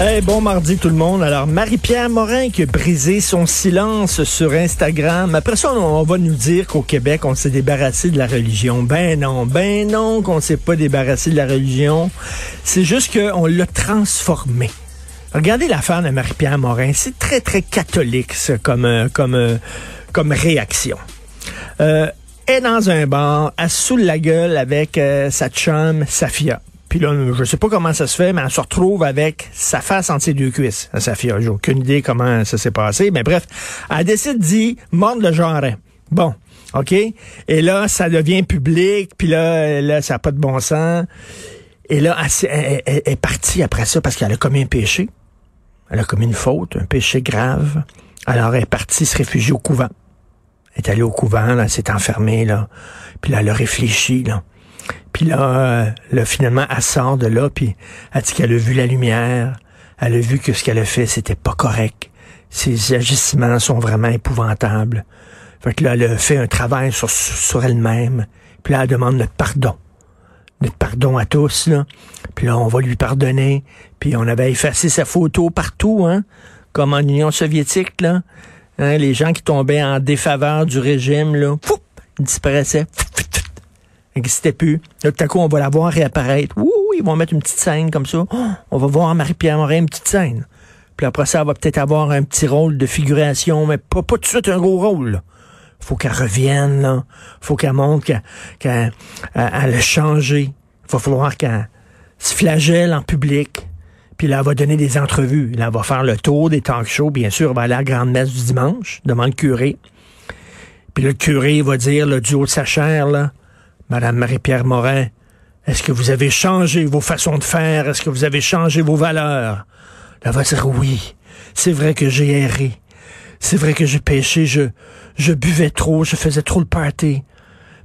Hey, bon mardi tout le monde. Alors, Marie-Pierre Morin qui a brisé son silence sur Instagram. Après ça, on, va nous dire qu'au Québec, on s'est débarrassé de la religion. Ben non, ben non qu'on s'est pas débarrassé de la religion. C'est juste qu'on l'a transformée. Regardez l'affaire de Marie-Pierre Morin. C'est très, très catholique, ça, comme, euh, comme, euh, comme réaction. Euh, est dans un bar, elle saoule la gueule avec euh, sa chum, Safia. Puis là, je sais pas comment ça se fait, mais elle se retrouve avec sa face entre ses deux cuisses, à Safia. J'ai aucune idée comment ça s'est passé. Mais bref, elle décide d'y mordre le genre. Bon, OK? Et là, ça devient public, puis là, là ça n'a pas de bon sens. Et là, elle est partie après ça parce qu'elle a commis un péché. Elle a commis une faute, un péché grave. Alors, elle est partie se réfugier au couvent. Elle est allée au couvent, là, elle s'est enfermée, là. Puis là, elle a réfléchi, là. Puis là, euh, là, finalement, elle sort de là, puis elle dit qu'elle a vu la lumière. Elle a vu que ce qu'elle a fait, c'était pas correct. Ses agissements sont vraiment épouvantables. Fait que là, elle a fait un travail sur, elle-même. Puis là, elle demande notre pardon. Notre pardon à tous, là. Puis là, on va lui pardonner. Puis on avait effacé sa photo partout, hein, comme en Union soviétique, là. Hein, les gens qui tombaient en défaveur du régime, là, ils disparaissaient. N'existait plus. Là, tout à coup, on va la voir réapparaître. Ouh, ils vont mettre une petite scène comme ça. Oh, on va voir Marie-Pierre Morin, une petite scène. Puis après ça, elle va peut-être avoir un petit rôle de figuration, mais pas, tout de suite un gros rôle. là. Faut qu'elle revienne, là. Faut qu'elle montre qu'elle elle- a changé. Va falloir qu'elle se flagelle en public. Puis là, elle va donner des entrevues. Là, elle va faire le tour des talk shows, bien sûr. Elle va aller à la grande messe du dimanche, devant le curé. Puis le curé va dire, là, du haut de sa chair, là, Madame Marie-Pierre Morin, est-ce que vous avez changé vos façons de faire? Est-ce que vous avez changé vos valeurs? Elle va dire oui. C'est vrai que j'ai erré. C'est vrai que j'ai péché. Je, je buvais trop. Je faisais trop le party.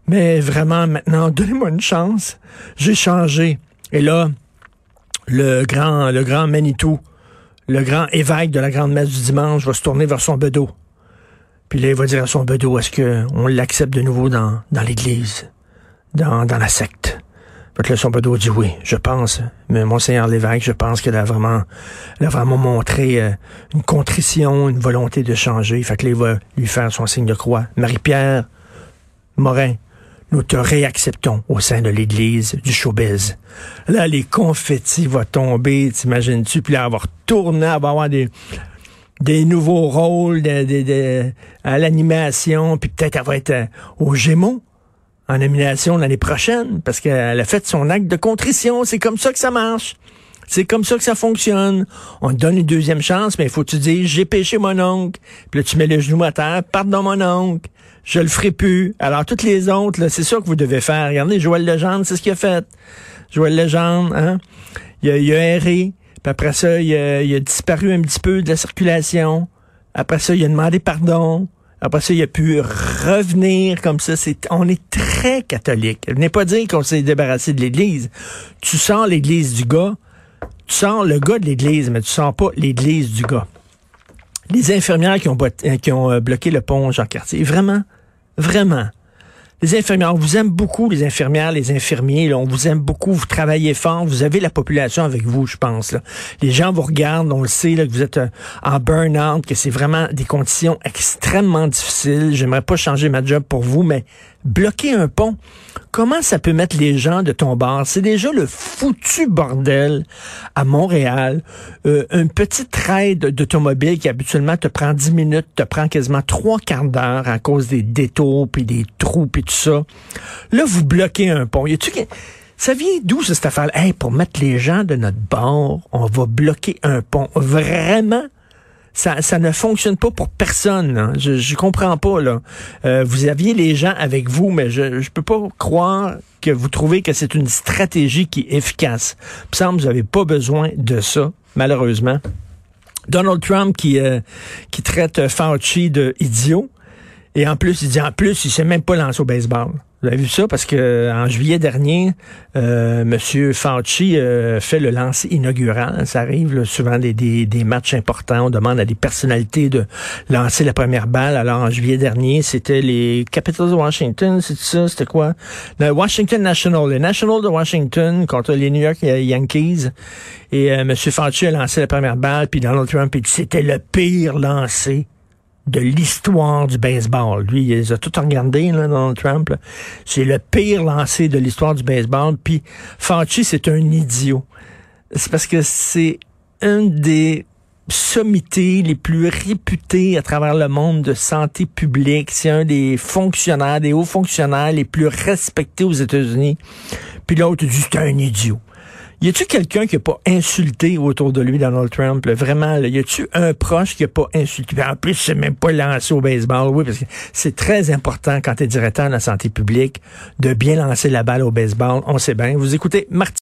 Mais vraiment, maintenant, donnez-moi une chance. J'ai changé. Et là, le grand, le grand Manitou, le grand évêque de la grande messe du dimanche va se tourner vers son bedeau. Puis là, il va dire à son bedeau, est-ce qu'on l'accepte de nouveau dans, dans l'église, dans, dans la secte? Fait que là, dit oui, je pense. Mais Monseigneur l'évêque, je pense qu'elle a vraiment, elle a vraiment montré euh, une contrition, une volonté de changer. Fait que là, il va lui faire son signe de croix. Marie-Pierre Morin, nous te réacceptons au sein de l'Église du showbiz. Là, les confettis vont tomber, t'imagines-tu? Puis là, elle va retourner, elle va avoir des, des nouveaux rôles de- de- à l'animation, puis peut-être elle va être euh, aux Gémeaux en nomination l'année prochaine, parce qu'elle a fait son acte de contrition. C'est comme ça que ça marche. C'est comme ça que ça fonctionne. On te donne une deuxième chance, mais il faut que tu dises, j'ai péché mon oncle. Puis là, tu mets le genou à terre, pardon mon oncle. Je le ferai plus. Alors, toutes les autres, c'est ça que vous devez faire. Regardez, Joël Legendre, c'est ce qu'il a fait. Joël Legendre, hein? Il a, il a erré. Puis après ça, il a, il a disparu un petit peu de la circulation. Après ça, il a demandé pardon. Après ça, il a pu revenir comme ça. C'est, on est très catholique. Venez pas dire qu'on s'est débarrassé de l'Église. Tu sens l'Église du gars, tu sens le gars de l'Église, mais tu sens pas l'Église du gars. Les infirmières qui ont, euh, euh, bloqué le pont Jean-Cartier, vraiment, vraiment. Les infirmières, on vous aime beaucoup, les infirmières, les infirmiers, on vous aime beaucoup, vous travaillez fort, vous avez la population avec vous, je pense. Les gens vous regardent, on le sait, là, que vous êtes euh, en burn-out, que c'est vraiment des conditions extrêmement difficiles. J'aimerais pas changer ma job pour vous, mais bloquer un pont, comment ça peut mettre les gens de ton bar? C'est déjà le foutu bordel à Montréal. Euh, une petite d'automobile qui habituellement te prend 10 minutes, te prend quasiment trois quarts d'heure à cause des détours, puis des trous, puis tout ça. Là, vous bloquez un pont. Y a-tu Ça vient d'où cette affaire pour mettre les gens de notre bord, on va bloquer un pont. Vraiment? Ça, ça ne fonctionne pas pour personne. Je, je comprends pas. Là. Euh, vous aviez les gens avec vous, mais je je peux pas croire que vous trouvez que c'est une stratégie qui est efficace. Il me vous n'avez pas besoin de ça, malheureusement. Donald Trump qui, euh, qui traite Fauci de idiot. Et en plus, il dit en plus, il s'est même pas lancé au baseball. Vous avez vu ça? Parce que en juillet dernier, euh, Monsieur Fauci euh, fait le lancer inaugural. Ça arrive souvent des, des, des, matchs importants. On demande à des personnalités de lancer la première balle. Alors en juillet dernier, c'était les Capitals de Washington, c'est ça, c'était quoi? Le Washington National, les National de Washington contre les New York Yankees. Et euh, Monsieur Fauci a lancé la première balle, puis Donald Trump, il c'était le pire lancé de l'histoire du baseball. Lui, il a tout regardés, là, Donald Trump. C'est le pire lancé de l'histoire du baseball. Puis Fauci, c'est un idiot. C'est parce que c'est un des sommités les plus réputés à travers le monde de santé publique. C'est un des fonctionnaires, des hauts fonctionnaires les plus respectés aux États-Unis. Puis l'autre dit c'est un idiot. Y a-tu quelqu'un qui a pas insulté autour de lui Donald Trump? Vraiment, là? y a-tu un proche qui a pas insulté? En plus, c'est même pas lancé au baseball. Oui, parce que c'est très important quand tu es directeur de la santé publique de bien lancer la balle au baseball. On sait bien. Vous écoutez Martin